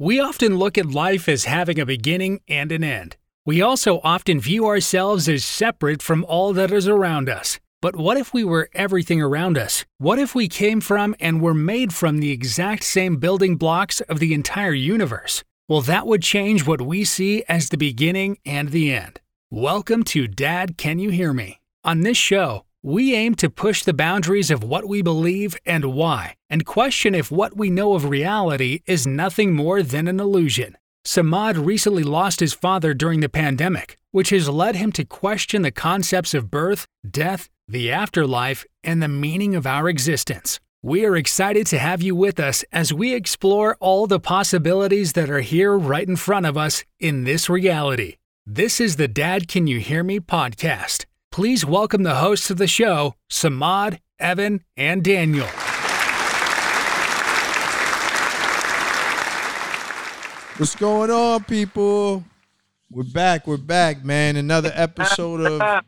We often look at life as having a beginning and an end. We also often view ourselves as separate from all that is around us. But what if we were everything around us? What if we came from and were made from the exact same building blocks of the entire universe? Well, that would change what we see as the beginning and the end. Welcome to Dad, Can You Hear Me? On this show, we aim to push the boundaries of what we believe and why, and question if what we know of reality is nothing more than an illusion. Samad recently lost his father during the pandemic, which has led him to question the concepts of birth, death, the afterlife, and the meaning of our existence. We are excited to have you with us as we explore all the possibilities that are here right in front of us in this reality. This is the Dad Can You Hear Me podcast. Please welcome the hosts of the show, Samad, Evan, and Daniel. What's going on, people? We're back. We're back, man. Another episode of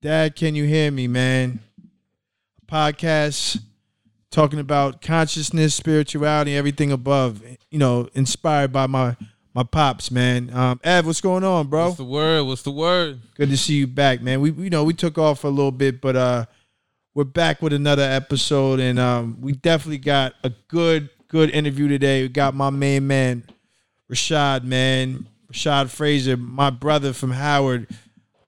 Dad, Can You Hear Me, man? A podcast talking about consciousness, spirituality, everything above. You know, inspired by my my pops, man. Um, Ev, what's going on, bro? What's the word? What's the word? Good to see you back, man. We you know we took off for a little bit, but uh, we're back with another episode, and um, we definitely got a good good interview today. We got my main man, Rashad, man, Rashad Frazier, my brother from Howard,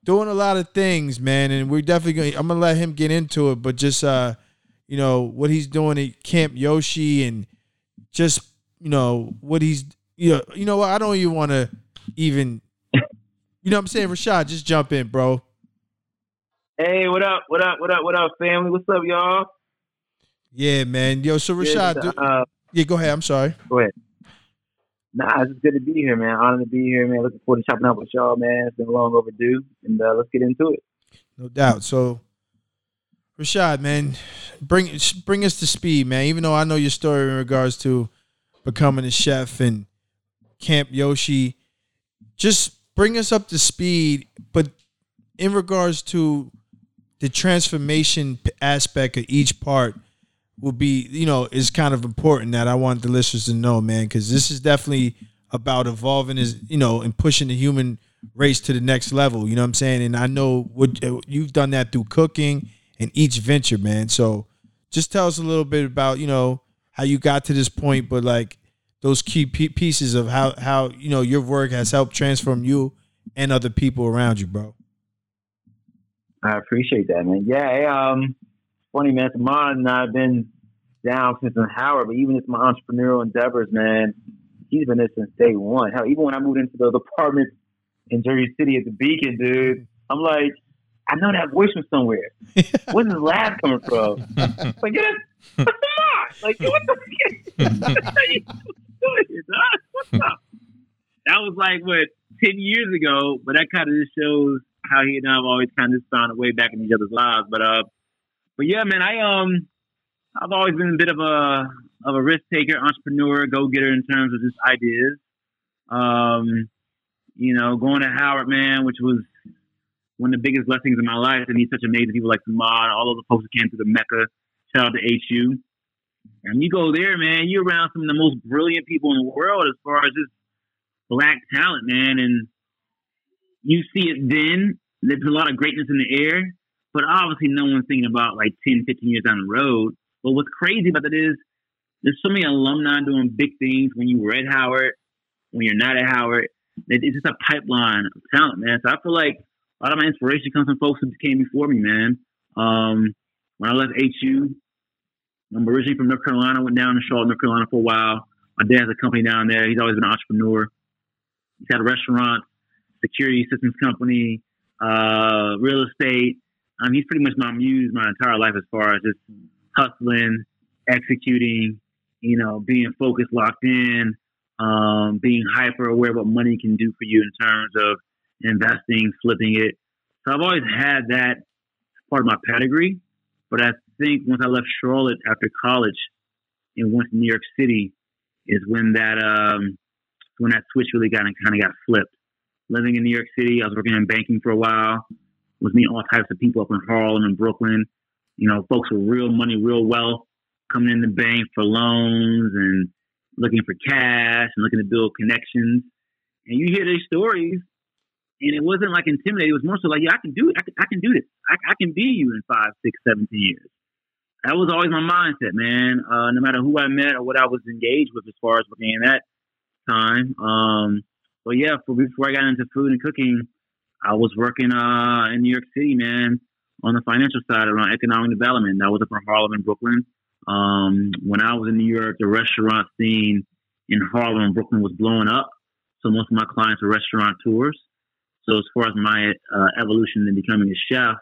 doing a lot of things, man, and we're definitely going. I'm gonna let him get into it, but just uh, you know what he's doing at Camp Yoshi, and just you know what he's you know, you know what? I don't even want to even. You know what I'm saying, Rashad? Just jump in, bro. Hey, what up? What up? What up? What up, family? What's up, y'all? Yeah, man. Yo, so Rashad, uh, yeah, go ahead. I'm sorry. Go ahead. Nah, it's just good to be here, man. Honored to be here, man. Looking forward to chopping up with y'all, man. It's been long overdue, and uh, let's get into it. No doubt. So, Rashad, man, bring bring us to speed, man. Even though I know your story in regards to becoming a chef and Camp Yoshi. Just bring us up to speed, but in regards to the transformation aspect of each part will be, you know, is kind of important that I want the listeners to know, man, because this is definitely about evolving is, you know and pushing the human race to the next level. You know what I'm saying? And I know what uh, you've done that through cooking and each venture, man. So just tell us a little bit about, you know, how you got to this point, but like those key pieces of how how you know your work has helped transform you and other people around you, bro. I appreciate that, man. Yeah, hey, um, funny, man. Samad and I've been down since in Howard, but even with my entrepreneurial endeavors, man, he's been there since day one. Hell, even when I moved into the apartment in Jersey City at the Beacon, dude, I'm like, I know that voice from somewhere. Where's his laugh coming from? like, get it, what's the Like, what the? Up? That was like what ten years ago, but that kind of just shows how he and I have always kind of found a way back in each other's lives. But uh, but yeah, man, I um, I've always been a bit of a of a risk taker, entrepreneur, go getter in terms of just ideas. Um, you know, going to Howard, man, which was one of the biggest blessings in my life, and he's such amazing people like Samad, all of the folks that came to the Mecca. Shout out to HU. And you go there, man, you're around some of the most brilliant people in the world as far as just black talent, man. And you see it then. There's a lot of greatness in the air, but obviously no one's thinking about like 10, 15 years down the road. But what's crazy about that is there's so many alumni doing big things when you were at Howard, when you're not at Howard. It's just a pipeline of talent, man. So I feel like a lot of my inspiration comes from folks who came before me, man. Um, when I left HU, I'm originally from North Carolina. Went down to Charlotte, North Carolina for a while. My dad has a company down there. He's always been an entrepreneur. He's had a restaurant, security systems company, uh, real estate. Um, he's pretty much my muse my entire life as far as just hustling, executing, you know, being focused, locked in, um, being hyper aware of what money can do for you in terms of investing, flipping it. So I've always had that part of my pedigree. But I think once I left Charlotte after college and went to New York City is when that um, when that switch really got and kind of got flipped. Living in New York City, I was working in banking for a while. Was meeting all types of people up in Harlem and Brooklyn. You know, folks with real money, real wealth coming in the bank for loans and looking for cash and looking to build connections. And you hear these stories, and it wasn't like intimidating. It was more so like, yeah, I can do it. I can, I can do this. I, I can be you in five, six, seventeen years. That was always my mindset, man. Uh, no matter who I met or what I was engaged with as far as working in that time. Um, but yeah, for, before I got into food and cooking, I was working uh, in New York City, man, on the financial side around economic development. That was up in Harlem and Brooklyn. Um, when I was in New York, the restaurant scene in Harlem and Brooklyn was blowing up. So most of my clients were restaurateurs. So as far as my uh, evolution in becoming a chef,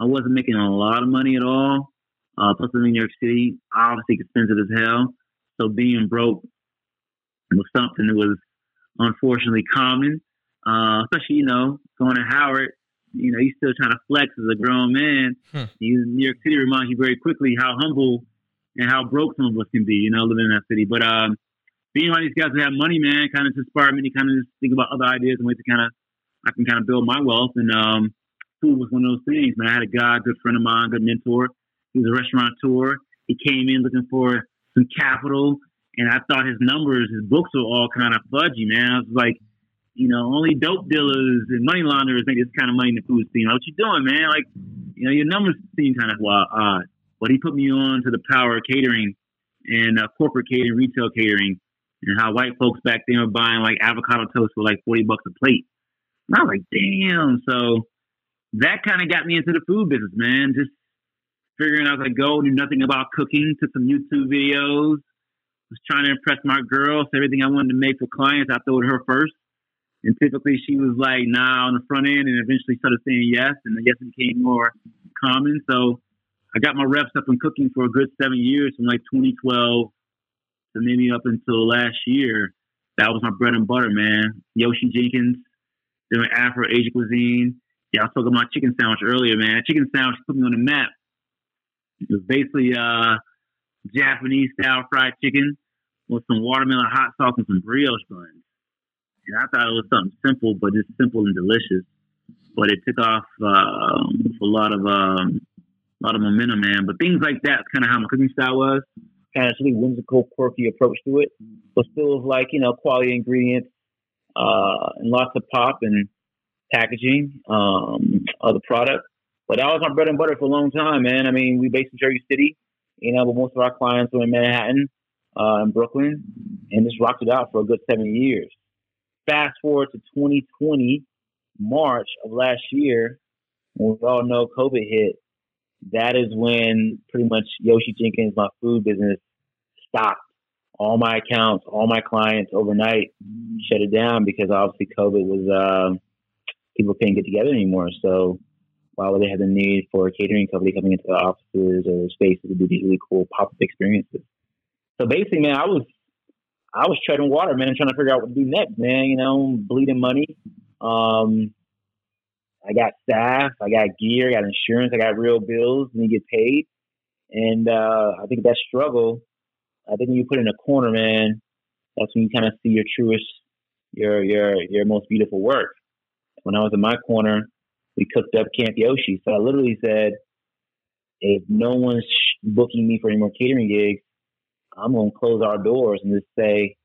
I wasn't making a lot of money at all. Uh, plus, living in New York City, obviously expensive as hell. So being broke was something that was unfortunately common. Uh, especially, you know, going to Howard, you know, he's still trying to flex as a grown man. Hmm. New York City reminds you very quickly how humble and how broke some of us can be, you know, living in that city. But um, being around these guys who have money, man, kind of inspired me to kind of just think about other ideas and ways to kind of I can kind of build my wealth. And um, food was one of those things. Man, I had a guy, a good friend of mine, good mentor. He was a restaurateur. He came in looking for some capital, and I thought his numbers, his books were all kind of fudgy, man. I was like, you know, only dope dealers and money launderers make this kind of money in the food scene. What you doing, man? Like, you know, your numbers seem kind of wild, odd. But he put me on to the power of catering and uh, corporate catering, retail catering, and how white folks back then were buying like avocado toast for like 40 bucks a plate. And I was like, damn. So that kind of got me into the food business, man. Just figuring out as I go, knew nothing about cooking, took some YouTube videos, was trying to impress my girl. So everything I wanted to make for clients, I thought her first. And typically she was like, nah, on the front end, and eventually started saying yes, and the yes became more common. So I got my reps up in cooking for a good seven years from like 2012 to maybe up until last year. That was my bread and butter, man. Yoshi Jenkins, doing Afro Asian cuisine. Yeah, I was talking about chicken sandwich earlier, man. Chicken sandwich put me on the map. It was basically uh, Japanese style fried chicken with some watermelon hot sauce and some brioche buns. And I thought it was something simple, but just simple and delicious. But it took off uh, a lot of um, a lot of momentum, man. But things like that, kind of how my cooking style was. Kind of really whimsical, quirky approach to it, but still like you know quality ingredients uh, and lots of pop and packaging um, of the product. But that was my bread and butter for a long time, man. I mean, we based in Jersey City, you know, but most of our clients were in Manhattan uh, in Brooklyn, and just rocked it out for a good seven years. Fast forward to 2020, March of last year, when we all know COVID hit, that is when pretty much Yoshi Jenkins, my food business, stopped. All my accounts, all my clients overnight shut it down because obviously COVID was, uh, people couldn't get together anymore. So would they have the need for a catering company coming into the offices or spaces to do these really cool pop up experiences? So basically, man, I was I was treading water, man, and trying to figure out what to do next, man. You know, bleeding money. Um, I got staff, I got gear, I got insurance, I got real bills, and you get paid. And uh, I think that struggle, I think when you put in a corner, man, that's when you kind of see your truest, your your your most beautiful work. When I was in my corner, we cooked up Camp Yoshi. So I literally said, if no one's booking me for any more catering gigs, I'm going to close our doors and just say,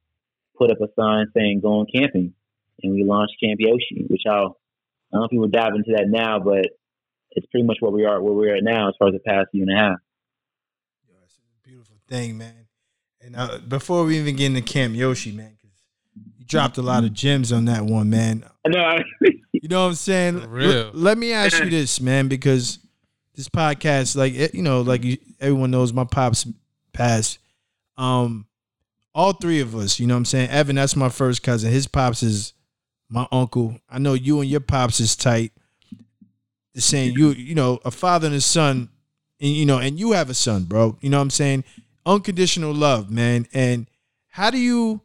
put up a sign saying going camping. And we launched Camp Yoshi, which I'll, I don't know if people dive into that now, but it's pretty much where we are, where we're at now as far as the past year and a half. Yo, it's a beautiful thing, man. And uh, before we even get into Camp Yoshi, man, dropped a lot of gems on that one, man. No, you know what I'm saying? Real. let me ask you this, man, because this podcast, like you know, like you, everyone knows, my pops passed um, all three of us, you know what I'm saying? Evan, that's my first cousin. His pops is my uncle. I know you and your pops is tight. The saying you, you know, a father and a son, and you know, and you have a son, bro. You know what I'm saying? Unconditional love, man. And how do you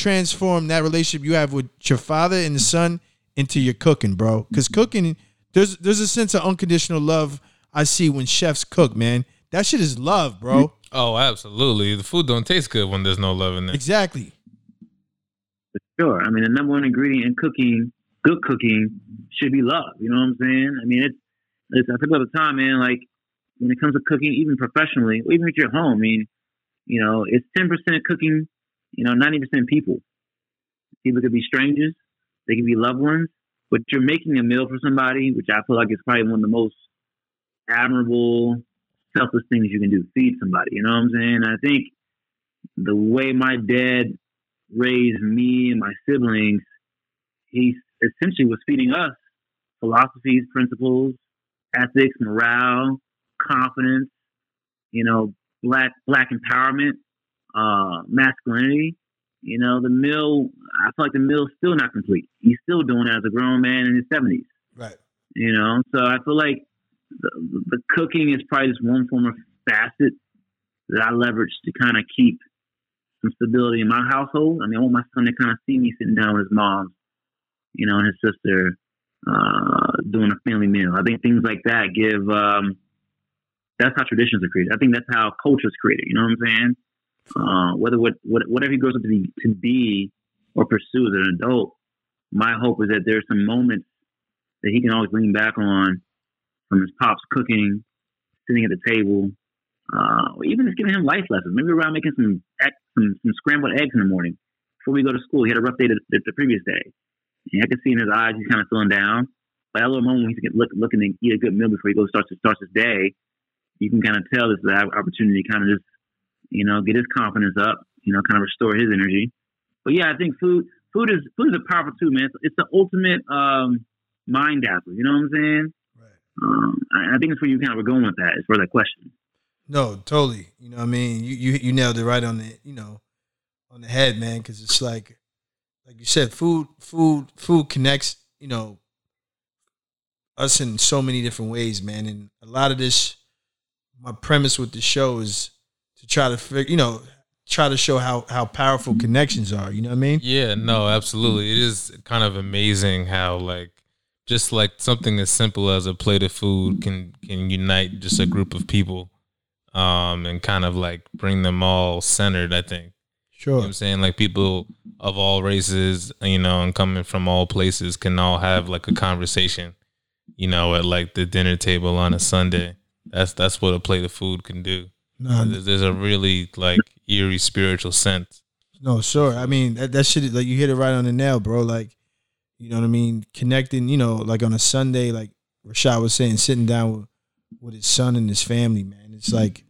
transform that relationship you have with your father and the son into your cooking, bro? Because mm-hmm. cooking, there's there's a sense of unconditional love I see when chefs cook, man. That shit is love, bro. Mm-hmm. Oh, absolutely. The food don't taste good when there's no love in it. Exactly. For sure. I mean, the number one ingredient in cooking, good cooking, should be love. You know what I'm saying? I mean, it's, it's I think all the time, man. Like when it comes to cooking, even professionally, or even at your home, I mean, you know, it's ten percent cooking, you know, ninety percent people. People could be strangers, they could be loved ones, but you're making a meal for somebody, which I feel like is probably one of the most admirable, selfless things you can do. Feed somebody. You know what I'm saying? I think the way my dad raised me and my siblings, he essentially was feeding us philosophies, principles, ethics, morale, confidence, you know, black black empowerment, uh, masculinity. You know, the mill. I feel like the mill's still not complete. He's still doing it as a grown man in his seventies. Right. You know, so I feel like the, the cooking is probably just one form of facet that I leverage to kind of keep some stability in my household. I mean, I want my son to kind of see me sitting down with his mom, you know, and his sister uh, doing a family meal. I think things like that give. Um, that's how traditions are created. I think that's how culture is created. You know what I'm saying? Uh, whether what, what, whatever he grows up to be, to be or pursue as an adult, my hope is that there's some moments that he can always lean back on from his pops cooking, sitting at the table, uh, or even just giving him life lessons. Maybe around making some, some some scrambled eggs in the morning before we go to school. He had a rough day the, the previous day. And I can see in his eyes he's kind of feeling down. But that little moment when he's look, looking to eat a good meal before he goes starts starts his day, you can kind of tell this is an opportunity to kind of just you know get his confidence up, you know, kind of restore his energy. But yeah, I think food food is food is a powerful tool, man. It's, it's the ultimate um, mind dazzler. You know what I'm saying? Right. Um, I, I think it's where you kind of were going with that as far as that question. No, totally. You know, what I mean, you you you nailed it right on the you know on the head, man. Because it's like like you said, food food food connects. You know, us in so many different ways, man. And a lot of this, my premise with the show is try to figure, you know, try to show how how powerful connections are. You know what I mean? Yeah, no, absolutely. It is kind of amazing how like just like something as simple as a plate of food can can unite just a group of people um and kind of like bring them all centered, I think. Sure. You know what I'm saying? Like people of all races, you know, and coming from all places can all have like a conversation, you know, at like the dinner table on a Sunday. That's that's what a plate of food can do. No, There's, a really like eerie spiritual sense. No, sure. I mean, that, that shit, like, you hit it right on the nail, bro. Like, you know what I mean? Connecting, you know, like on a Sunday, like Rashad was saying, sitting down with, with his son and his family, man. It's like,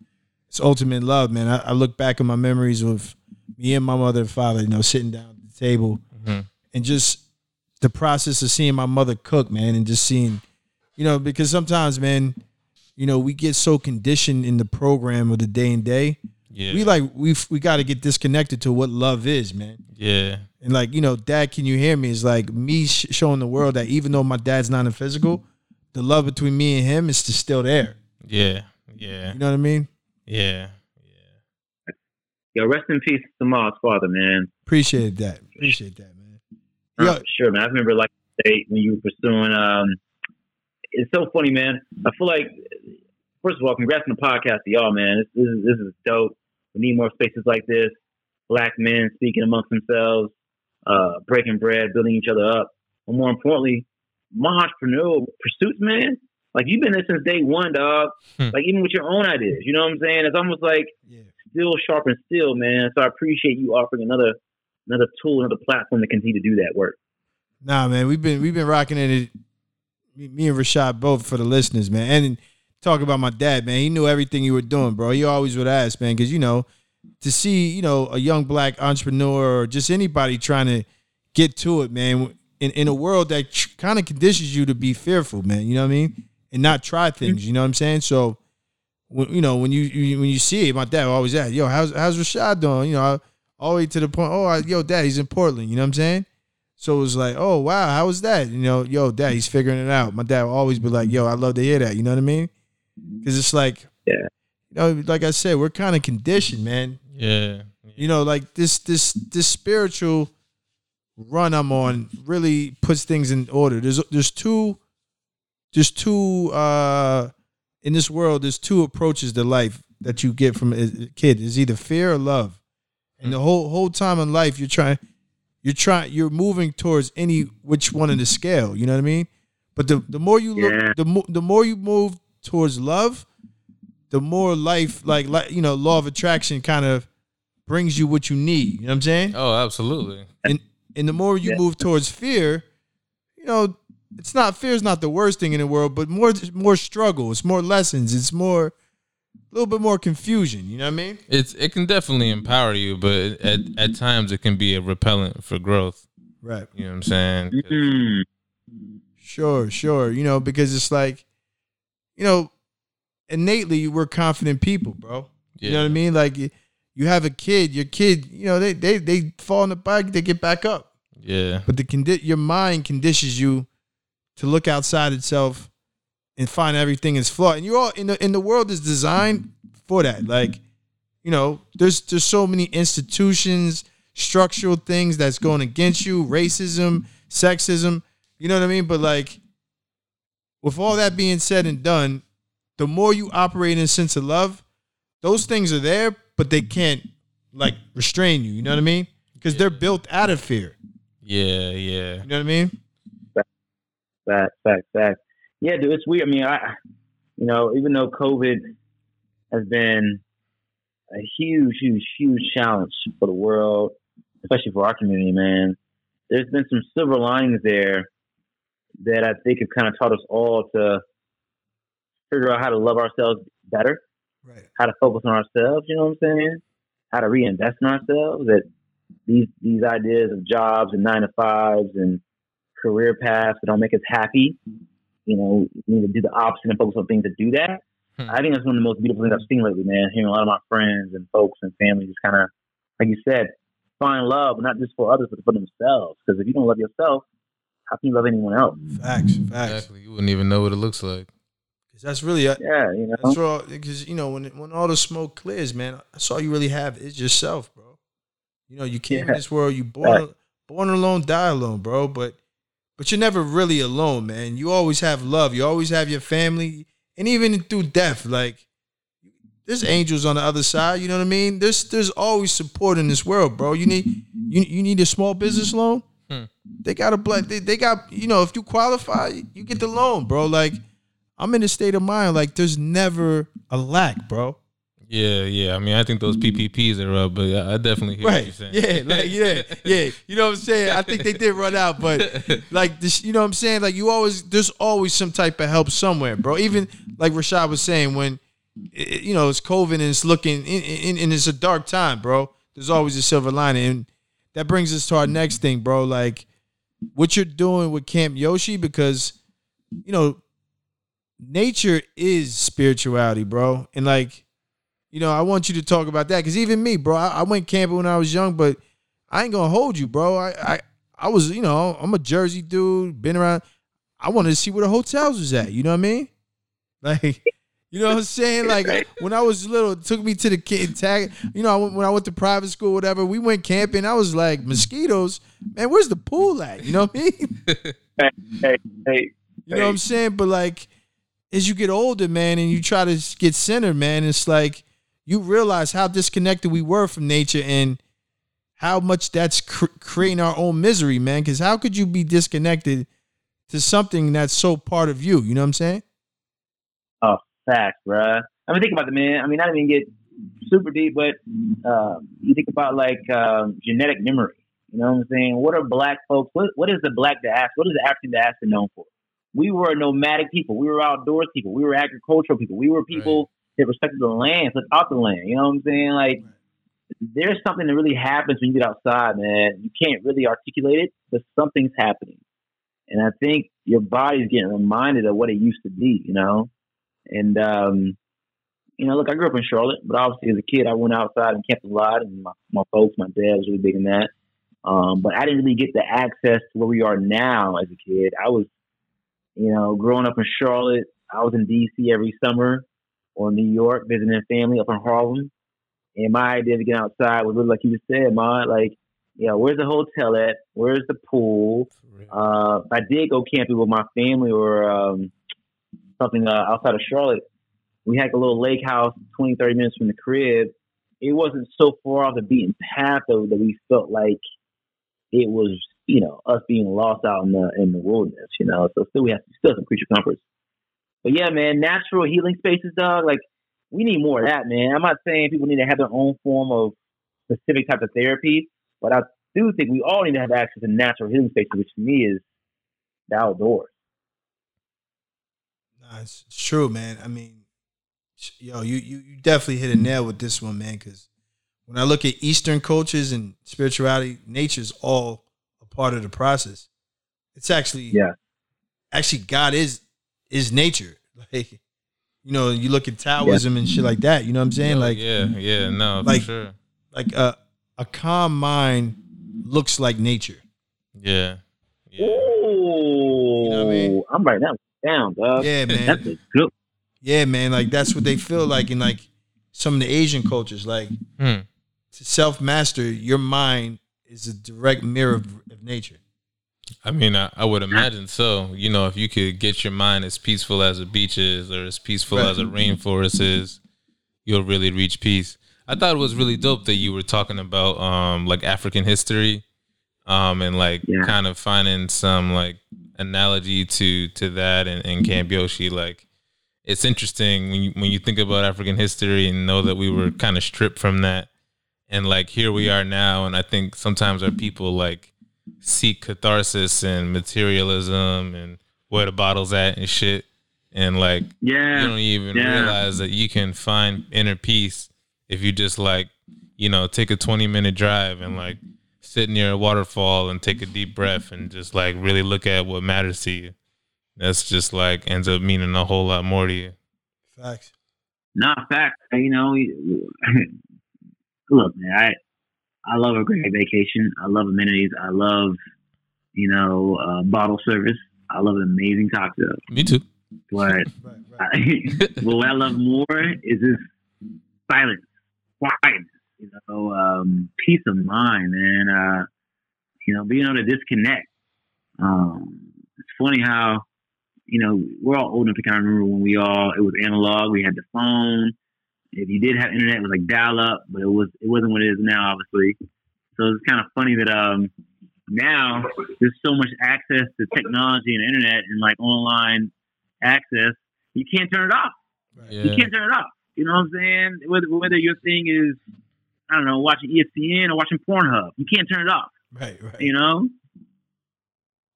it's ultimate love, man. I, I look back at my memories with me and my mother and father, you know, sitting down at the table Mhm. and just the process of seeing my mother cook, man, and just seeing, you know, because sometimes, man, you know, we get so conditioned in the program of the day and day Yeah. we like we we got to get disconnected to what love is, man. yeah. And like you know, Dad, can you hear me? It's like me sh- showing the world that even though my dad's not in physical, the love between me and him is still there. Yeah. Yeah. You know what I mean? Yeah. Yeah. Yo, rest in peace to Ma's father, man. Appreciate that. Appreciate that, man. Uh, Yo, for sure, man. I remember like day when you were pursuing. Um, it's so funny, man. I feel like, first of all, congrats on the podcast to y'all, man. This, this is this is dope. We need more spaces like this. Black men speaking amongst themselves, uh, breaking bread, building each other up. But more importantly, my entrepreneurial pursuits, man. Like you've been there since day one, dog. Hmm. Like even with your own ideas, you know what I'm saying? It's almost like yeah. still sharp and still, man. So I appreciate you offering another another tool, another platform to continue to do that work. Nah, man, we've been we've been rocking it. Me, and Rashad both for the listeners, man. And talk about my dad, man. He knew everything you were doing, bro. He always would ask, man, because you know, to see you know a young black entrepreneur or just anybody trying to get to it, man, in in a world that kind of conditions you to be fearful, man. You know what I mean? And not try things. You know what I'm saying? So. When, you know when you, when you see it, my dad always ask, "Yo, how's how's Rashad doing?" You know, all the way to the point, "Oh, I, yo, dad, he's in Portland." You know what I'm saying? So it was like, oh wow, how was that? You know, yo, dad, he's figuring it out. My dad will always be like, yo, I love to hear that. You know what I mean? Because it's like, Yeah. you know, like I said, we're kind of conditioned, man. Yeah. You know, like this, this, this spiritual run I'm on really puts things in order. There's, there's two, there's two, uh, in this world, there's two approaches to life that you get from a kid. Is either fear or love, and the whole whole time in life, you're trying you're trying you're moving towards any which one in the scale you know what i mean but the the more you look Yeah. the more the more you move towards love the more life like like you know law of attraction kind of brings you what you need. You know what I'm saying? Oh, absolutely. And and the more you Yeah. move towards fear, you know, it's not fear is not the worst thing in the world, but more more struggle. It's more lessons. It's more a little bit more confusion. You know what I mean? It's it can definitely empower you, but at at times it can be a repellent for growth. Right. You know what I'm saying? Mm. Sure, sure. You know, because it's like, you know, innately we're confident people, bro. You know what I mean? Like you- you have a kid, your kid, you know, they they they fall on the bike, they get back up. Yeah. But the condi- your mind conditions you to look outside itself and find everything is flawed. And you all in the in the world is designed for that. Like, you know, there's there's so many institutions, structural things that's going against you, racism, sexism. You know what I mean? But like, with all that being said and done, the more you operate in a sense of love, those things are there, but they can't like restrain you. You know what I mean? Because they're built out of fear. Yeah, yeah. You know what I mean? Fact, fact, fact. Yeah, dude, it's weird. I mean, I, you know, even though COVID has been a huge, huge, huge challenge for the world, especially for our community, man, there's been some silver linings there that I think have kind of taught us all to figure out how to love ourselves better, Right. how to focus on ourselves. You know what I'm saying? How to reinvest in ourselves. That these these ideas of jobs and nine to fives and career paths that don't make us happy. You know, we need to do the opposite and focus on things that do that. Hmm. I think that's one of the most beautiful things I've seen lately, man. Hearing a lot of my friends and folks and family just kind of, like you said, find love, not just for others, but for themselves. Because if you don't love yourself, how can you love anyone else? Facts, facts. Exactly. You wouldn't even know what it looks like. Cause that's really uh, Yeah, you know. that's all. Because you know when when all the smoke clears, man, that's all you really have is yourself, bro. You know you came in this world, you born born alone, die alone, bro. But but you're never really alone, man. You always have love. You always have your family, and even through death, like there's angels on the other side. You know what I mean? There's there's always support in this world, bro. You need you you need a small business loan. Hmm. They got a blood. They, they got you know if you qualify, you get the loan, bro. Like I'm in a state of mind like there's never a lack, bro. Yeah, yeah. I mean, I think those mm. PPPs are up, but I definitely hear what Right? you're saying. Yeah, like yeah, yeah. You know what I'm saying? I think they did run out, but like this, you know what I'm saying? Like you always, there's always some type of help somewhere, bro. Even like Rashad was saying, when i- you know it's COVID and it's looking, and, and it's a dark time, bro. There's always a silver lining, and that brings us to our next thing, bro. Like what you're doing with Camp Yoshi, because you know nature is spirituality, bro, and like you know, I want you to talk about that because even me, bro, I, I went camping when I was young, but I ain't gonna hold you, bro. I, I, I was, you know, I'm a Jersey dude, been around. I wanted to see where the hotels was at. You know what I mean? Like, you know what I'm saying? Like when I was little, it took me to the kid tag. You know, I went- when I went to private school, whatever, we went camping. I was like, mosquitoes, man. Where's the pool at? You know what I mean? Hey, hey, You know what I'm saying? But like, as you get older, man, and you try to get centered, man, it's like you realize how disconnected we were from nature and how much that's cr- creating our own misery, man. Because how could you be disconnected to something that's so part of you? You know what I'm saying? Oh, facts, bruh. I mean, think about the man. I mean, I didn't even get super deep, but um, you think about like um, genetic memory. You know what I'm saying? What are black folks? What, what is the black diaspora? What is the African diaspora known for? We were nomadic people. We were outdoors people. We were agricultural people. We were people that respected the land, took out the land. You know what I'm saying? Like, there's something that really happens when you get outside, man. You can't really articulate it, but something's happening. And I think your body's getting reminded of what it used to be, you know? And, um, you know, look, I grew up in Charlotte, but obviously as a kid, I went outside and camped a lot. And my, my folks, my dad was really big in that. Um, but I didn't really get the access to where we are now as a kid. I was, you know, growing up in Charlotte, I was in D.C. every summer or New York visiting family up in Harlem. And my idea to get outside was really like you just said, Ma, like, yeah, where's the hotel at? Where's the pool? Uh, I did go camping with my family or um, something uh, outside of Charlotte. We had a little lake house 20, 30 minutes from the crib. It wasn't so far off the beaten path though that we felt like it was, you know, us being lost out in the in the wilderness. You know, so still we have still some creature comforts. But yeah, man, natural healing spaces, dog. Like we need more of that, man. I'm not saying people need to have their own form of specific type of therapy, but I do think we all need to have access to natural healing spaces, which to me is the outdoors. Nah, it's, true, man. I mean, yo, you, you you definitely hit a nail with this one, man. Because when I look at Eastern cultures and spirituality, nature's all a part of the process. It's actually Yeah. actually God is is nature. Like you know, you look at Taoism and shit like that. You know what I'm saying? Like yeah, yeah, no, like- for sure. like a a calm mind looks like nature. Yeah. Yeah. Oh, know what I mean? I'm writing that down, dog. Yeah, man. That's a good. Yeah, man. Like that's what they feel like in like some of the Asian cultures. Like Hmm. to self master, your mind is a direct mirror of, of nature. I mean, I, I would imagine so. You know, if you could get your mind as peaceful as a beach is or as peaceful Right. as a rainforest is, you'll really reach peace. I thought it was really dope that you were talking about um like African history, um and like Yeah. kind of finding some like analogy to to that and, and Camp Yoshi. Like it's interesting when you when you think about African history and know that we were kind of stripped from that. And like here we are now, and I think sometimes our people like seek catharsis and materialism and where the bottle's at and shit. And like Yeah. you don't even yeah. realize that you can find inner peace if you just like, you know, take a 20 minute drive and like sit near a waterfall and take a deep breath and just like really look at what matters to you. That's just like ends up meaning a whole lot more to you. Facts. Not facts. You know, look, man. I I love a great vacation. I love amenities. I love, you know, uh, bottle service. I love an amazing cocktail. Me too. But Right, right. I, but what I love more is this silence, quietness. You know, um, peace of mind, and uh, you know, being able to disconnect. Um, it's funny how you know we're all old enough to kind of remember when we all it was analog. We had the phone. If you did have internet, it was like dial up, but it was it wasn't what it is now, obviously. So it's kind of funny that um now there's so much access to technology and internet and like online access, you can't turn it off. Yeah. You can't turn it off. You know what I'm saying? Whether whether your thing is I don't know, watching ESPN or watching Pornhub, you can't turn it off. Right, right. You know,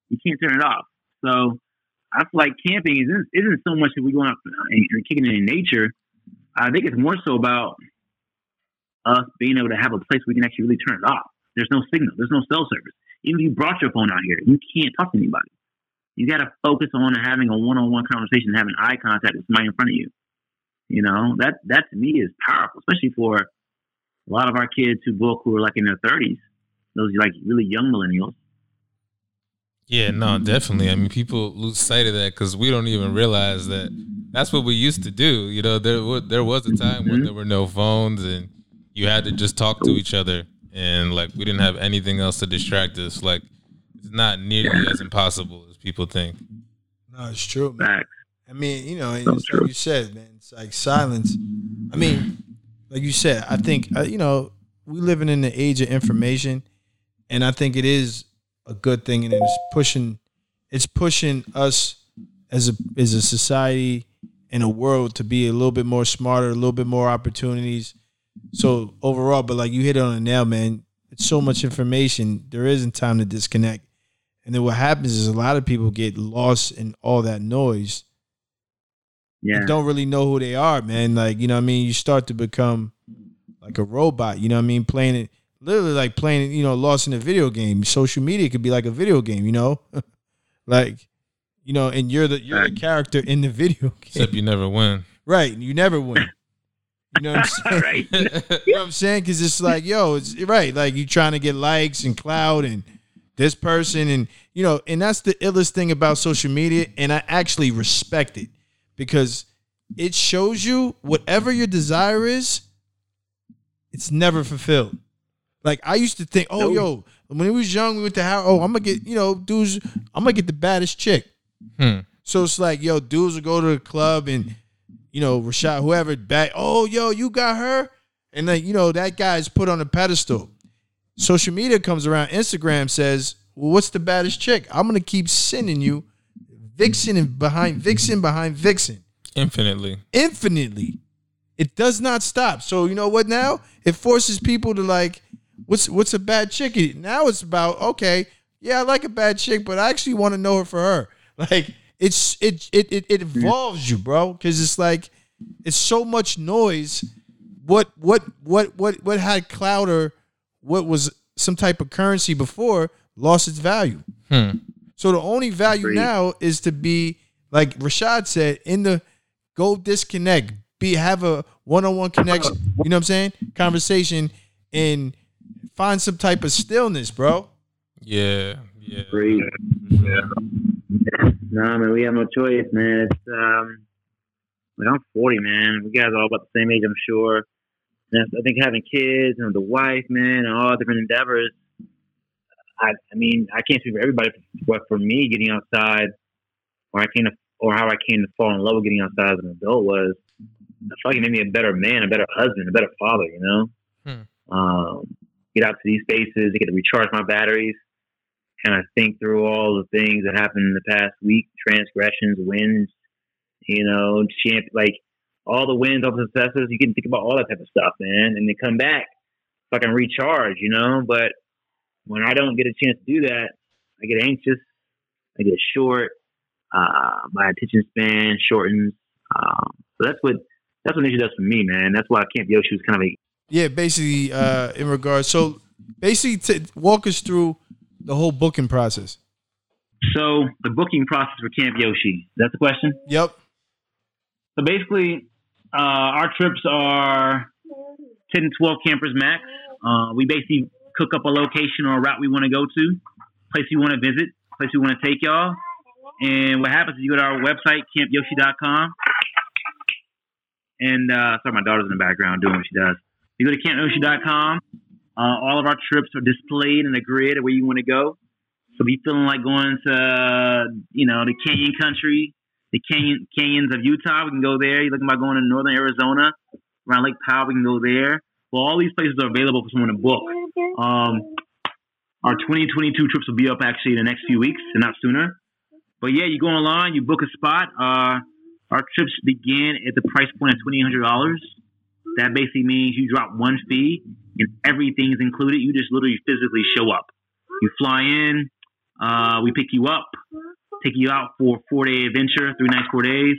you can't turn it off. So I feel like camping isn't isn't so much that we going out and, and kicking it in nature. I think it's more so about us being able to have a place we can actually really turn it off. There's no signal. There's no cell service. Even if you brought your phone out here, you can't talk to anybody. You got to focus on having a one-on-one conversation, having eye contact with somebody in front of you. You know that that to me is powerful, especially for a lot of our kids who book who are like in their 30s, those like really young millennials. Yeah, no, definitely. I mean, people lose sight of that because we don't even realize that that's what we used to do. You know, there was there was a time when Mhm. there were no phones and you had to just talk to each other, and like we didn't have anything else to distract us. Like it's not nearly as impossible as people think. No, it's true, man. I mean, you know, and it's like you said, man. It's like silence. I mean, like you said, I think uh, you know we living in the age of information, and I think it is a good thing, and it's pushing, it's pushing us as a as a society and a world to be a little bit more smarter, a little bit more opportunities. So overall, but like you hit it on the nail, man. It's so much information. There isn't time to disconnect. And then what happens is a lot of people get lost in all that noise Yeah. and don't really know who they are, man. Like, you know what I mean? You start to become like a robot, you know what I mean? Playing it literally like playing, you know, lost in a video game. Social media could be like a video game, you know? like, you know, and you're the you're the character in the video game. Except you never win. Right. You never win. You know what I'm saying? right. You know what I'm saying? Because it's like, yo, it's right. Like you're trying to get likes and cloud and this person and you know, and that's the illest thing about social media. And I actually respect it because it shows you whatever your desire is, it's never fulfilled. Like I used to think, oh, Nope. yo, when we was young, we went to how? Oh, I'm gonna get, you know, dudes, I'm gonna get the baddest chick. Hmm. So it's like, yo, dudes will go to the club and, you know, Rashad, whoever back, oh, yo, you got her? And then, you know, that guy's put on a pedestal. Social media comes around, Instagram says, well, what's the baddest chick? I'm gonna keep sending you Vixen and behind Vixen behind Vixen. Infinitely. Infinitely. It does not stop. So you know what now? It forces people to like what's what's a bad chick? Now it's about okay, yeah, I like a bad chick, but I actually want to know her for her. Like it's it it it, it involves you, bro, because it's like it's so much noise. What what what what what had clout or what was some type of currency before lost its value. Hmm. So the only value Agreed. now is to be like Rashad said in the go disconnect, be have a one on one connection. You know what I'm saying? Conversation and find some type of stillness, bro. Yeah, yeah. Great. Yeah. Nah, man, we have no choice, man. It's um, like I'm 40, man. We guys are all about the same age, I'm sure. And I think having kids and the wife, man, and all different endeavors. I, I mean, I can't speak for everybody, but for me, getting outside, or I came to, or how I came to fall in love with getting outside as an adult was, I feel like it made me a better man, a better husband, a better father. You know, Hmm. um, get out to these spaces, I get to recharge my batteries kind of think through all the things that happened in the past week, transgressions, wins, you know, champ, like all the wins, all the successes. You can think about all that type of stuff, man, and then come back, fucking recharge, you know. But when I don't get a chance to do that, I get anxious, I get short, uh, my attention span shortens. Um, so that's what that's what nature does for me, man. That's why Camp Yoshi was kind of a Yeah, basically, uh, in regards. So basically, t- walk us through the whole booking process. so the booking process for Camp Yoshi. That's the question. Yep. So basically, uh, our trips are 10 to 12 campers max. Uh, we basically cook up a location or a route we want to go to, place we want to visit, place we want to take y'all. And what happens is you go to our website, campyoshi.com. And uh, sorry, my daughter's in the background doing what she does. You go to campyoshi.com. Uh, all of our trips are displayed in a grid of where you want to go. So be feeling like going to, you know, the Canyon Country, the canyon, canyons of Utah. We can go there. You're looking about going to northern Arizona, around Lake Powell. We can go there. Well, all these places are available for someone to book. Um, our 2022 trips will be up actually in the next few weeks and not sooner. But yeah, you go online, you book a spot. Uh, our trips begin at the price point of $2,800. That basically means you drop one fee and everything's included. You just literally physically show up. You fly in, uh, we pick you up, take you out for a four day adventure, three nights, four days,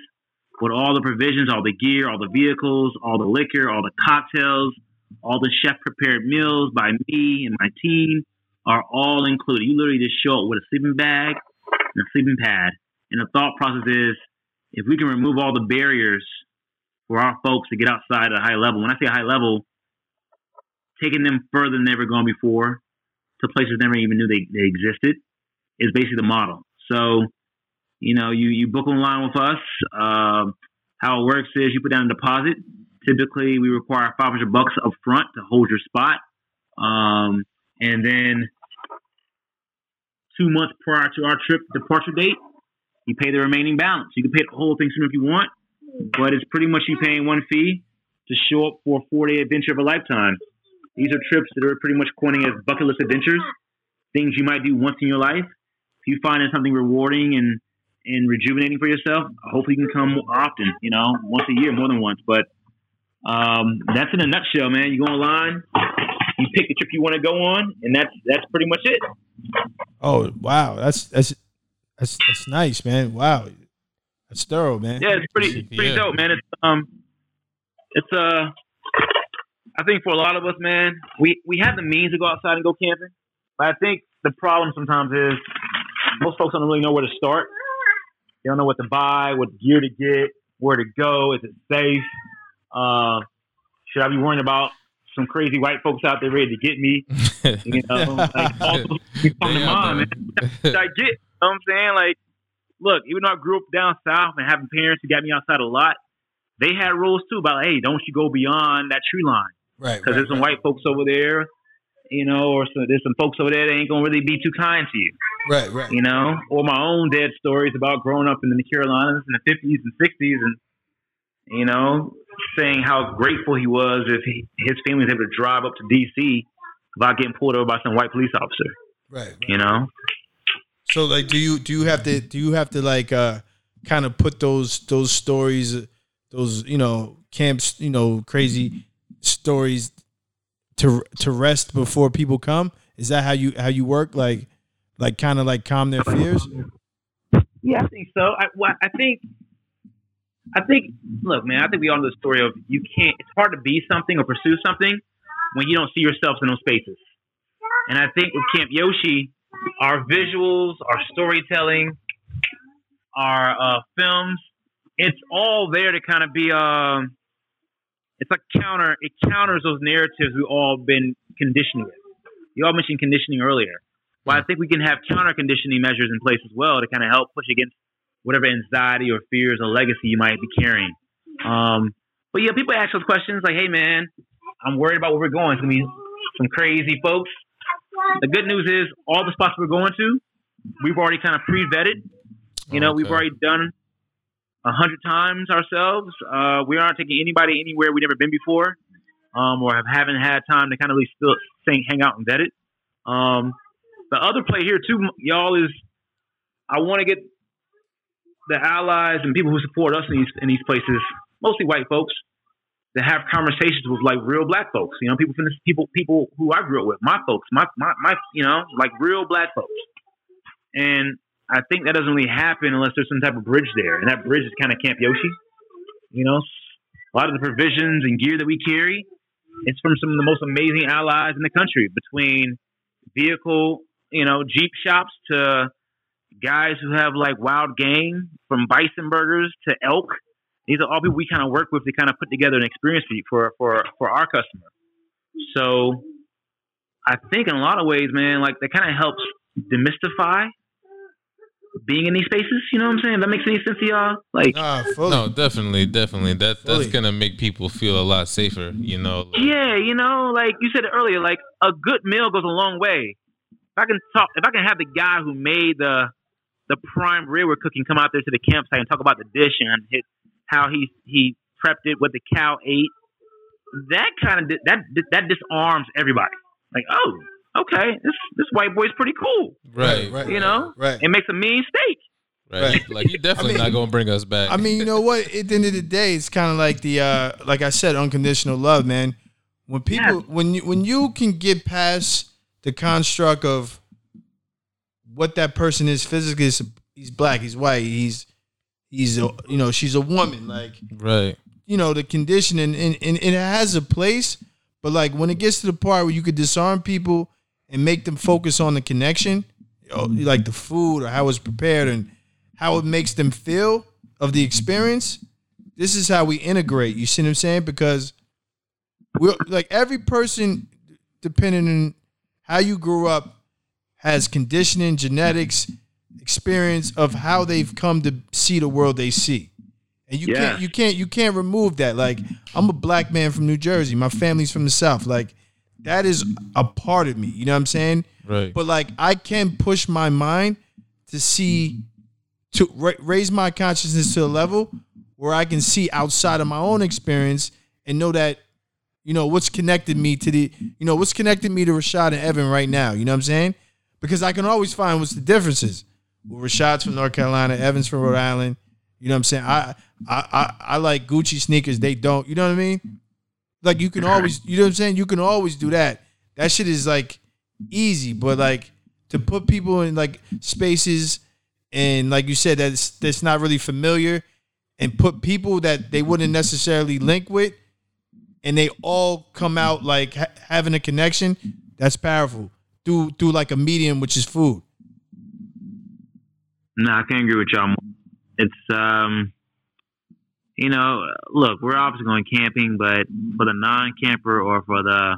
with all the provisions, all the gear, all the vehicles, all the liquor, all the cocktails, all the chef prepared meals by me and my team are all included. You literally just show up with a sleeping bag and a sleeping pad. And the thought process is if we can remove all the barriers for our folks to get outside at a high level, when I say high level, taking them further than they've ever gone before to places they never even knew they, they existed is basically the model. So, you know, you, you book online with us. Um, how it works is you put down a deposit. Typically, we require 500 bucks up front to hold your spot. Um, and then two months prior to our trip departure date, you pay the remaining balance. You can pay the whole thing sooner if you want, but it's pretty much you paying one fee to show up for a four day adventure of a lifetime. These are trips that are pretty much coining as bucket list adventures, things you might do once in your life. If you find it something rewarding and, and rejuvenating for yourself, hopefully you can come often, you know, once a year, more than once. But um, that's in a nutshell, man. You go online, you pick the trip you want to go on, and that's that's pretty much it. Oh wow, that's that's that's that's nice, man. Wow, that's thorough, man. Yeah, it's pretty it's pretty Yeah. dope, man. It's um, it's uh, I think for a lot of us, man, we we have the means to go outside and go camping, but I think the problem sometimes is most folks don't really know where to start. They don't know what to buy, what gear to get, where to go. Is it safe? Uh, should I be worrying about some crazy white folks out there ready to get me? You know, like all those things come to mind, man. What I get. You know what I'm saying? Like, look, even though I grew up down south and having parents who got me outside a lot, they had rules too about, hey, don't you go beyond that tree line Right, because right, there's some white folks over there, you know, or some, there's some folks over there that ain't gonna really be too kind to you, right, right. you know. Or my own dead stories about growing up in the Carolinas in the 50s and 60s, and you know, saying how grateful he was if he, his family was able to drive up to D.C. without getting pulled over by some white police officer, right, right. you know. So like do you do you have to do you have to like uh kind of put those those stories those you know camps you know crazy stories to to rest before people come? Is that how you how you work? Like like kind of like calm their fears? Yeah, I think so. I well, I think I think look, man, I think we all know the story of you can't it's hard to be something or pursue something when you don't see yourselves in those spaces. And I think with Camp Yoshi, our visuals, our storytelling, our uh, films, it's all there to kind of be um it's like counter it counters those narratives we've all been conditioned with. You all mentioned conditioning earlier. Well, I think we can have counter conditioning measures in place as well to kind of help push against whatever anxiety or fears or legacy you might be carrying. Um, but yeah, people ask those questions like, "Hey, man, I'm worried about where we're going. It's gonna be some crazy folks." The good news is, all the spots we're going to, we've already kind of pre-vetted. You know, we've already done a hundred times ourselves. Uh, we aren't taking anybody anywhere we've never been before, um, or have, haven't had time to kind of really still sing, hang out and vet it. Um, the other play here too, y'all, is I want to get the allies and people who support us in these in these places, mostly white folks, to have conversations with like real black folks. You know, people from this people people who I grew up with, my folks, my my, my you know, like real black folks. And I think that doesn't really happen unless there's some type of bridge there, and that bridge is kind of Camp Yoshi. You know, a lot of the provisions and gear that we carry, it's from some of the most amazing allies in the country, between vehicle, you know, Jeep shops to guys who have like wild game, from bison burgers to elk. These are all people we kind of work with to kind of put together an experience for you, for for for our customer. So, I think in a lot of ways, man, like that kind of helps demystify being in these spaces. You know what I'm saying? If that makes any sense to y'all? Like, Nah, fully. No, definitely, definitely. That that's Fully. gonna make people feel a lot safer. You know. like- yeah, you know, like you said earlier, like a good meal goes a long way. If I can talk, if I can have the guy who made the the prime rib we're cooking come out there to the campsite and talk about the dish and his, how he he prepped it, what the cow ate, that kind of that that disarms everybody. Like, oh, okay, this this white boy's pretty cool. Right. Right, You know, Right. it makes a mean steak. Right. Right. Like you're definitely I mean- not gonna bring us back. I mean, you know what? At the end of the day, it's kind of like the uh like I said, unconditional love, man. When people Yeah. when you when you can get past the construct of what that person is physically, he's black, he's white, he's he's a, you know she's a woman, like right. you know the conditioning and, and, and it has a place, but like when it gets to the part where you could disarm people and make them focus on the connection, you know, like the food or how it's prepared and how it makes them feel of the experience. This is how we integrate. You see what I'm saying? Because we're like every person, depending on how you grew up, has conditioning, genetics, experience of how they've come to see the world they see. And you Yeah. can't you can't you can't remove that. Like I'm a black man from New Jersey. My family's from the South. Like that is a part of me. You know what I'm saying? Right. But like I can push my mind to see to ra- raise my consciousness to a level where I can see outside of my own experience and know that you know what's connected me to the you know what's connected me to Rashad and Evan right now. You know what I'm saying? Because I can always find what's the differences. Rashad's from North Carolina, Evans from Rhode Island. You know what I'm saying? I I I, I like Gucci sneakers. They don't. You know what I mean? Like you can always. You know what I'm saying? You can always do that. That shit is like easy, but like to put people in like spaces and like you said that's that's not really familiar and put people that they wouldn't necessarily link with and they all come out like ha- having a connection that's powerful through through like a medium which is food No, I can't agree with y'all. more. It's um, you know, look, we're obviously going camping, but for the non-camper or for the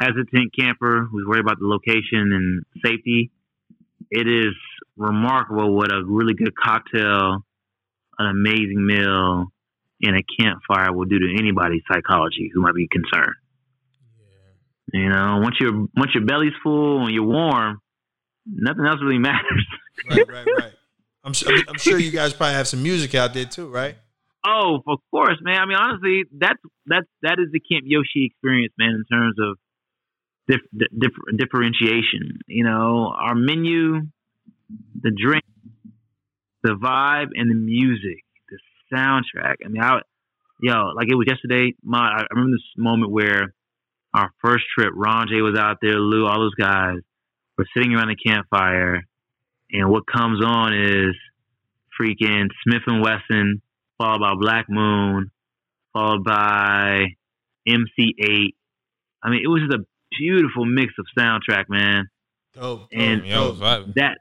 hesitant camper who's worried about the location and safety, it is remarkable what a really good cocktail, an amazing meal, and a campfire will do to anybody's psychology who might be concerned. Yeah. You know, once your once your belly's full and you're warm, nothing else really matters. right right right I'm sure, I'm sure you guys probably have some music out there too right Oh, of course, man. I mean, honestly, that's that's that is the Camp Yoshi experience, man. In terms of dif- dif- differentiation, you know, our menu, the drink, the vibe, and the music, the soundtrack. I mean, I, yo, like it was yesterday. My, I remember this moment where our first trip. Ron J was out there, Lou, all those guys. We're sitting around the campfire, and what comes on is freaking Smif-N-Wessun, followed by Black Moon, followed by MC Eiht. I mean, it was just a beautiful mix of soundtrack, man. Dope. And I that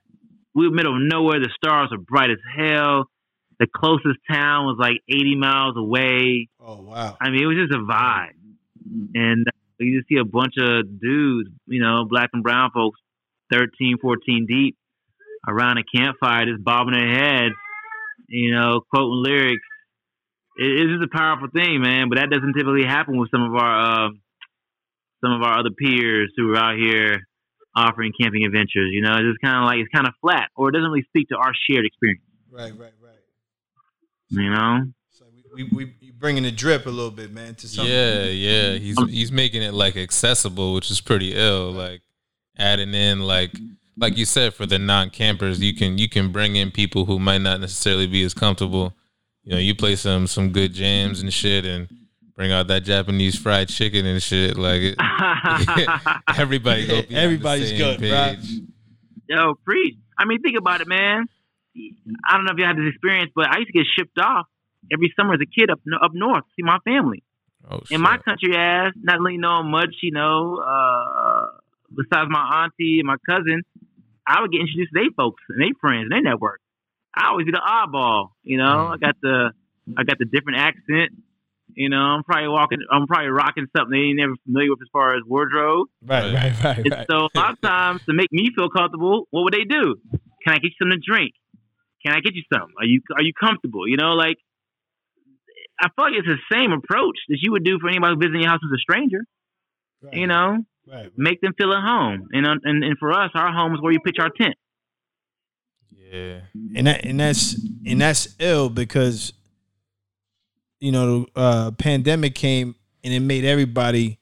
we were middle of nowhere. The stars were bright as hell. The closest town was like 80 miles away. Oh wow. I mean, it was just a vibe. And uh, you just see a bunch of dudes, you know, black and brown folks, 13, 14 deep, around a campfire, just bobbing their heads, you know, quoting lyrics. It, it's just a powerful thing, man. But that doesn't typically happen with some of our uh, some of our other peers who are out here offering camping adventures. You know, it's just kind of like it's kind of flat, or it doesn't really speak to our shared experience. Right, right, right. You know, So we we, we you bringing the drip a little bit, man, to something. Yeah, yeah. He's he's making it like accessible, which is pretty ill. Like adding in like like you said for the non campers, you can you can bring in people who might not necessarily be as comfortable. You know, you play some some good jams and shit, and bring out that Japanese fried chicken and shit. Like it, everybody go. Be Everybody's on the same good, right? page. Yo, preach. I mean, think about it, man. I don't know if you had this experience, but I used to get shipped off every summer as a kid up up north to see my family. Oh, In my country ass, not really knowing much, you know, uh, besides my auntie and my cousin, I would get introduced to their folks and their friends and their network. I always be the oddball, you know. Mm. I got the I got the different accent. You know, I'm probably walking, I'm probably rocking something they ain't never familiar with as far as wardrobe. Right, right, right, And right. so a lot of times to make me feel comfortable, what would they do? Can I get you something to drink? Can I get you something? Are you are you comfortable? You know, like I feel like it's the same approach that you would do for anybody visiting your house as a stranger. right, You know, right. make them feel at home. And uh, and and for us, our home is where you pitch our tent. Yeah, and that and that's and that's ill because you know uh pandemic came and it made everybody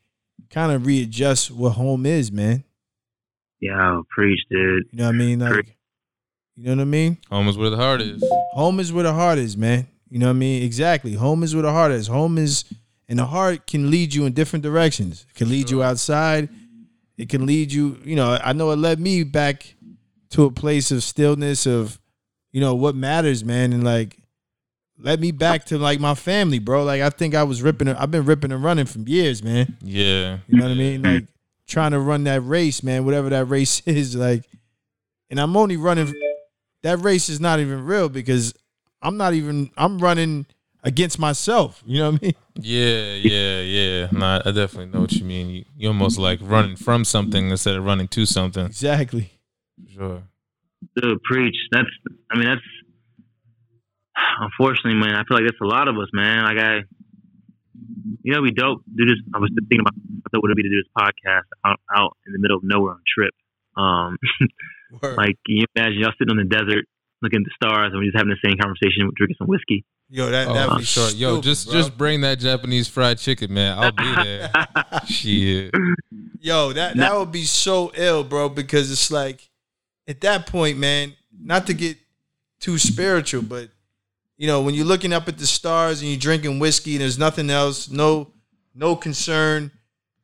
kind of readjust what home is man Yeah, preach, dude. you know what i mean like you know what i mean home is where the heart is. home is where the heart is man you know what i mean exactly home is where the heart is home is and the heart can lead you in different directions. It can lead you outside. It can lead you you know i know it led me back to a place of stillness of you know what matters man. And like led me back to like my family bro. Like i think i was ripping i've been ripping and running from years man. Yeah, you know what i mean? Like trying to run that race man whatever that race is like and i'm only running that race is not even real because i'm not even i'm running against myself you know what i mean Yeah, yeah, yeah. No, I definitely know what you mean. You, you're almost like running from something instead of running to something. exactly sure. Dude, preach. That's. I mean, that's. Unfortunately, man, I feel like that's a lot of us, man. Like I, you know, we dope. Do this. I was thinking about. I thought would it be to do this podcast out, out in the middle of nowhere on a trip. Um, like you imagine y'all sitting on the desert, looking at the stars, and we're just having the same conversation, drinking some whiskey. Yo that Oh, that for was sure. Yo, stupid, just bro. just bring that Japanese fried chicken, man. I'll be there. Shit. Yo, that that would be so ill, bro, because it's like at that point, man, not to get too spiritual, but you know, when you're looking up at the stars and you're drinking whiskey and there's nothing else, no no concern,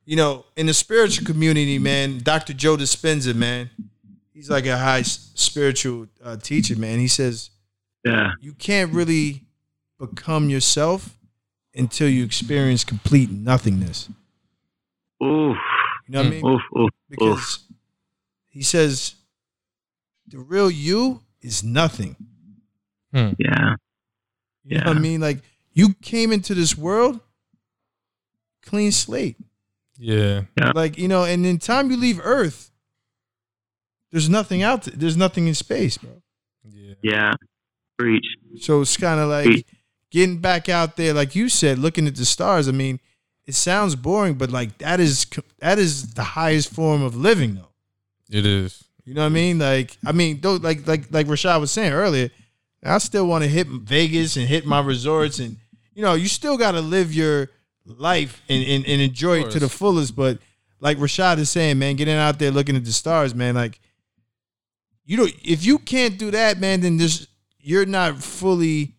you know, in the spiritual community, man, Dr. Joe Dispenza, man, he's like a high spiritual uh, teacher, man. He says Yeah, you can't really become yourself until you experience complete nothingness. oof, You know what I mm. mean? oof, oof, oof. because he says the real you is nothing. Hmm. Yeah, You know what I mean? Like you came into this world clean slate. Yeah. yeah. Like, you know, and in time you leave Earth, there's nothing out there. There's nothing in space, bro. Yeah. yeah, preach. So it's kind of like getting back out there, like you said, looking at the stars. I mean, it sounds boring, but like that is that is the highest form of living, though. It is. You know what I mean? Like, I mean, though, like, like, like Rashad was saying earlier, I still want to hit Vegas and hit my resorts, and you know, you still got to live your life and, and, and enjoy it to the fullest. But like Rashad is saying, man, getting out there looking at the stars, man, like, you know, if you can't do that, man, then this you're not fully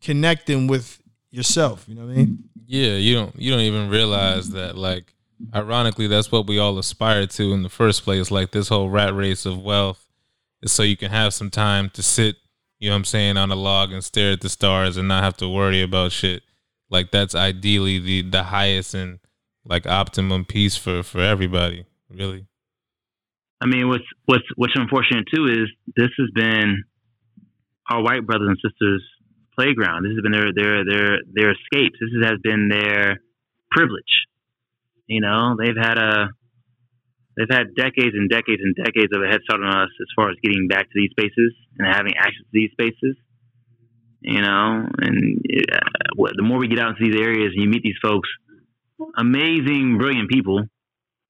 connecting with yourself. You know what I mean? Yeah, you don't you don't even realize that like Ironically, that's what we all aspire to in the first place. Like this whole rat race of wealth is so you can have some time to sit, you know what I'm saying, on a log and stare at the stars and not have to worry about shit. Like that's ideally the the highest and like optimum peace for for everybody, really. I mean, what's what's what's unfortunate too is this has been our white brothers and sisters' playground. This has been their their their their escapes. This has been their privilege. You know, they've had a they've had decades and decades and decades of a head start on us as far as getting back to these spaces and having access to these spaces. You know, and uh, the more we get out into these areas and you meet these folks, amazing, brilliant people,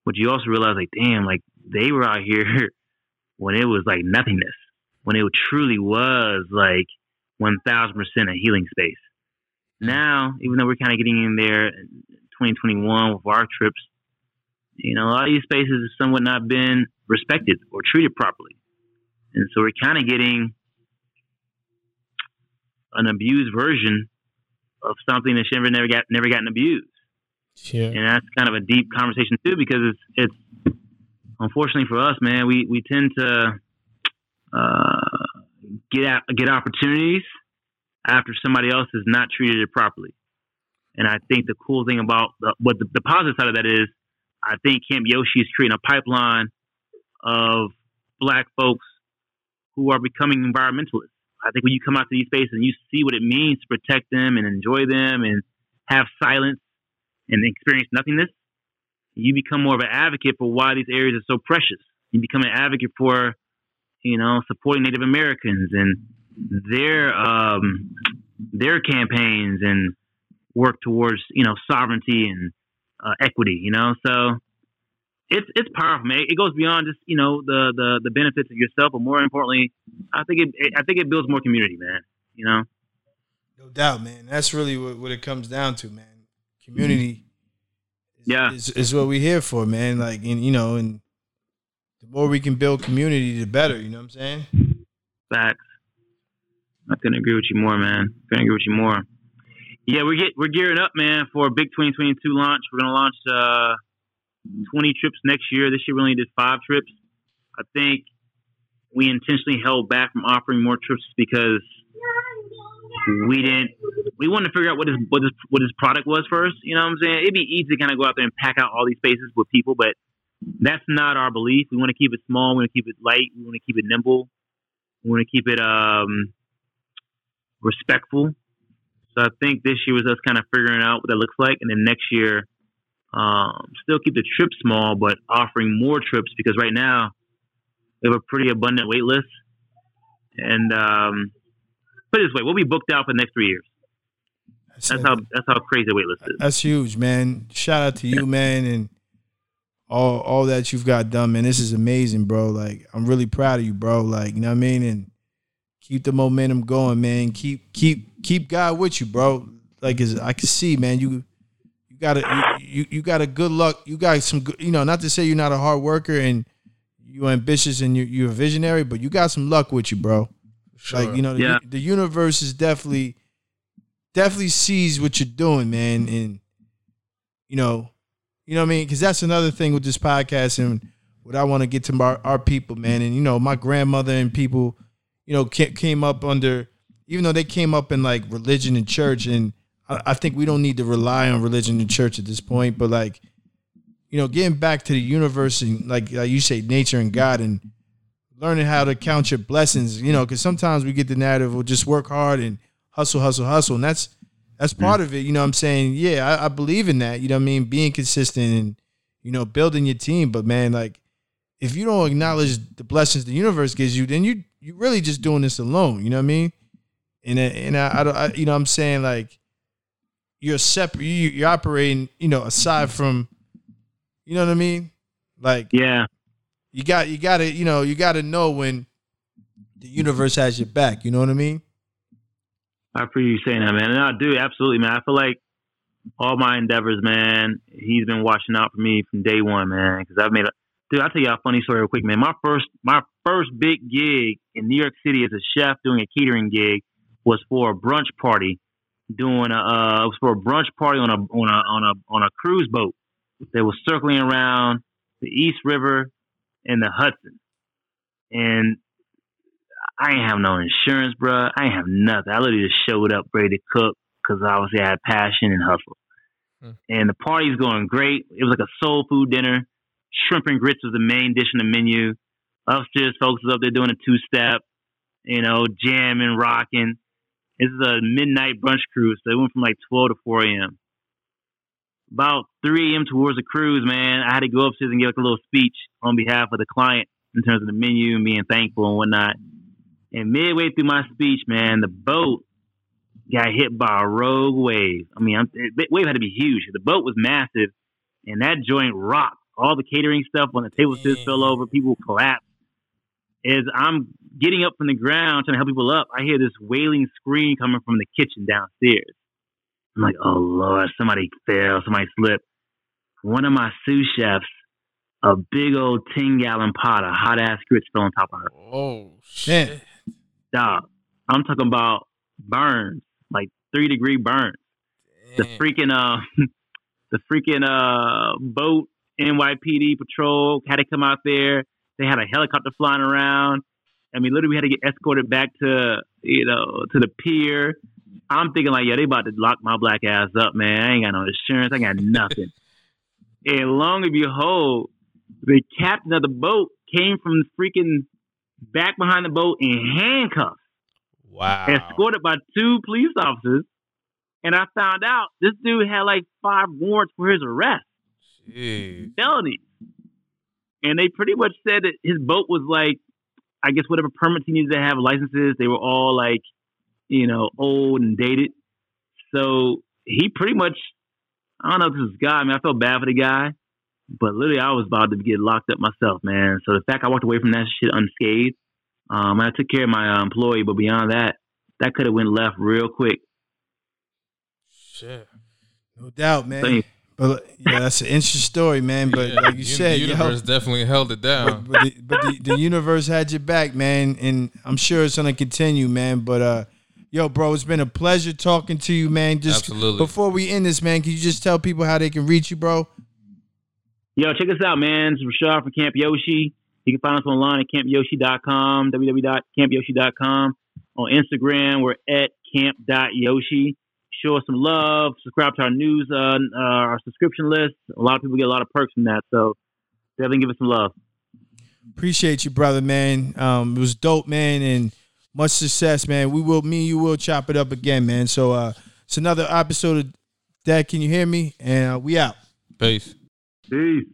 but you also realize, like, damn, like they were out here when it was like nothingness, when it truly was like 1000% a healing space. Now, even though we're kind of getting in there 2021 with our trips, you know, a lot of these spaces have somewhat not been respected or treated properly. And so we're kind of getting an abused version of something that should never got never gotten abused. Yeah. And that's kind of a deep conversation too, because it's it's unfortunately for us, man, we we tend to uh, get out, get opportunities after somebody else has not treated it properly. And I think the cool thing about the, what the, the positive side of that is, I think Camp Yoshi is creating a pipeline of black folks who are becoming environmentalists. I think when you come out to these spaces and you see what it means to protect them and enjoy them and have silence and experience nothingness, you become more of an advocate for why these areas are so precious. You become an advocate for, you know, supporting Native Americans and their um, their campaigns and work towards you know sovereignty and uh, equity. You know, so it's it's powerful, man. It goes beyond just you know the the the benefits of yourself, but more importantly, I think it, it I think it builds more community, man. You know, no doubt, man. That's really what, what it comes down to, man. Community. Is, yeah, is, is what we're here for, man. Like, and you know, and the more we can build community, the better. You know what I'm saying? Facts. I couldn't agree with you more, man. Couldn't agree with you more. Yeah, we're get we're gearing up, man, for a big 2022 launch. We're gonna launch uh, 20 trips next year. This year we only did five trips. I think we intentionally held back from offering more trips because we didn't. We wanted to figure out what his what his what his product was first. You know what I'm saying? It'd be easy to kind of go out there and pack out all these spaces with people, but that's not our belief. We want to keep it small. We want to keep it light. We want to keep it nimble. We want to keep it um, respectful. So I think this year was us kind of figuring out what that looks like, and then next year, um, still keep the trip small, but offering more trips because right now we have a pretty abundant wait list. And um, put it this way, we'll be booked out for the next three years. That's, that's how that's how crazy the wait list is. That's huge, man. Shout out to you, man, and all all that you've got done, man. This is amazing, bro. Like I'm really proud of you, bro. Like you know what I mean, and keep the momentum going, man. Keep keep keep God with you, bro. Like I can see, man, you you got a you, you got a good luck. You got some good, you know, not to say you're not a hard worker and you're ambitious and you you're a visionary, but you got some luck with you, bro. Sure. Like you know, the, the universe is definitely definitely sees what you're doing, man, and you know, you know what I mean? Because that's another thing with this podcast and what I want to get to our, our people, man. And you know, my grandmother and people you know, came up under, even though they came up in like religion and church, and I, think we don't need to rely on religion and church at this point, but like, you know, getting back to the universe and like, like you say, nature and God and learning how to count your blessings, you know, because sometimes we get the narrative, we'll just work hard and hustle, hustle, hustle. And that's, that's part of it. You know I'm saying? Yeah, I, I, believe in that. You know I mean? Being consistent and, you know, building your team. But man, like, if you don't acknowledge the blessings the universe gives you, then you you really just doing this alone. You know what I mean? And uh, and I, I, I you know what I'm saying like you're separate. You, you're operating. You know, aside from, you know what I mean? Like yeah, you got you got to you know you got to know when the universe has your back. You know what I mean? I appreciate you saying that, man. And I do absolutely, man. I feel like all my endeavors, man. He's been watching out for me from day one, man. Because I've made a dude. I'll tell you a funny story real quick, man. My first my first big gig in New York City as a chef doing a catering gig was for a brunch party. Doing a uh, it was for a brunch party on a on a on a on a cruise boat. that was circling around the East River and the Hudson. And I ain't have no insurance, bro. I ain't have nothing. I literally just showed up ready to cook because obviously I had passion and hustle. Hmm. And the party's going great. It was like a soul food dinner. Shrimp and grits was the main dish in the menu. Upstairs, folks was up there doing a two step, you know, jamming, rocking. This is a midnight brunch cruise, so it went from like 12 to 4 a.m. About 3 a.m. towards the cruise, man, I had to go upstairs and give like a little speech on behalf of the client in terms of the menu and being thankful and whatnot. And midway through my speech, man, the boat got hit by a rogue wave. I mean, the wave had to be huge. The boat was massive, and that joint rocked. All the catering stuff on the table just fell over. People collapsed. As I'm getting up from the ground trying to help people up, I hear this wailing scream coming from the kitchen downstairs. I'm like, oh Lord, somebody fell, somebody slipped. One of my sous chefs, a big old 10 gallon pot of hot ass grits fell on top of her. Oh, shit. Dog, I'm talking about burns, like three degree burns. The freaking, uh, the freaking, uh, boat NYPD patrol had to come out there. They had a helicopter flying around. I mean, literally, we had to get escorted back to you know to the pier. I'm thinking like, yeah, they about to lock my black ass up, man. I ain't got no insurance. I got nothing. and long and behold, the captain of the boat came from the freaking back behind the boat in handcuffs. Wow. Escorted by two police officers. And I found out this dude had like five warrants for his arrest. Jeez. Felony. And they pretty much said that his boat was like, I guess whatever permits he needed to have, licenses, they were all like, you know, old and dated. So he pretty much, I don't know if this is God. I mean, I felt bad for the guy, but literally I was about to get locked up myself, man. So the fact I walked away from that shit unscathed, um, I took care of my uh, employee, but beyond that, that could have went left real quick. Shit. No doubt, man. So, but yeah, that's an interesting story, man. But yeah, like you said, the universe yo, definitely held it down. But, but, the, but the, the, universe had your back, man, and I'm sure it's gonna continue, man. But uh, yo, bro, it's been a pleasure talking to you, man. Just Absolutely. before we end this, man, can you just tell people how they can reach you, bro? Yo, check us out, man. It's Rashad from Camp Yoshi. You can find us online at campyoshi.com, www.campyoshi.com. On Instagram, we're at camp.yoshi show us some love, subscribe to our news, uh, uh, our subscription list. A lot of people get a lot of perks from that. So definitely give us some love. Appreciate you, brother, man. Um, it was dope, man, and much success, man. We will, me and you will chop it up again, man. So uh, it's another episode of Dad. Can you hear me? And uh, we out. Peace. Peace.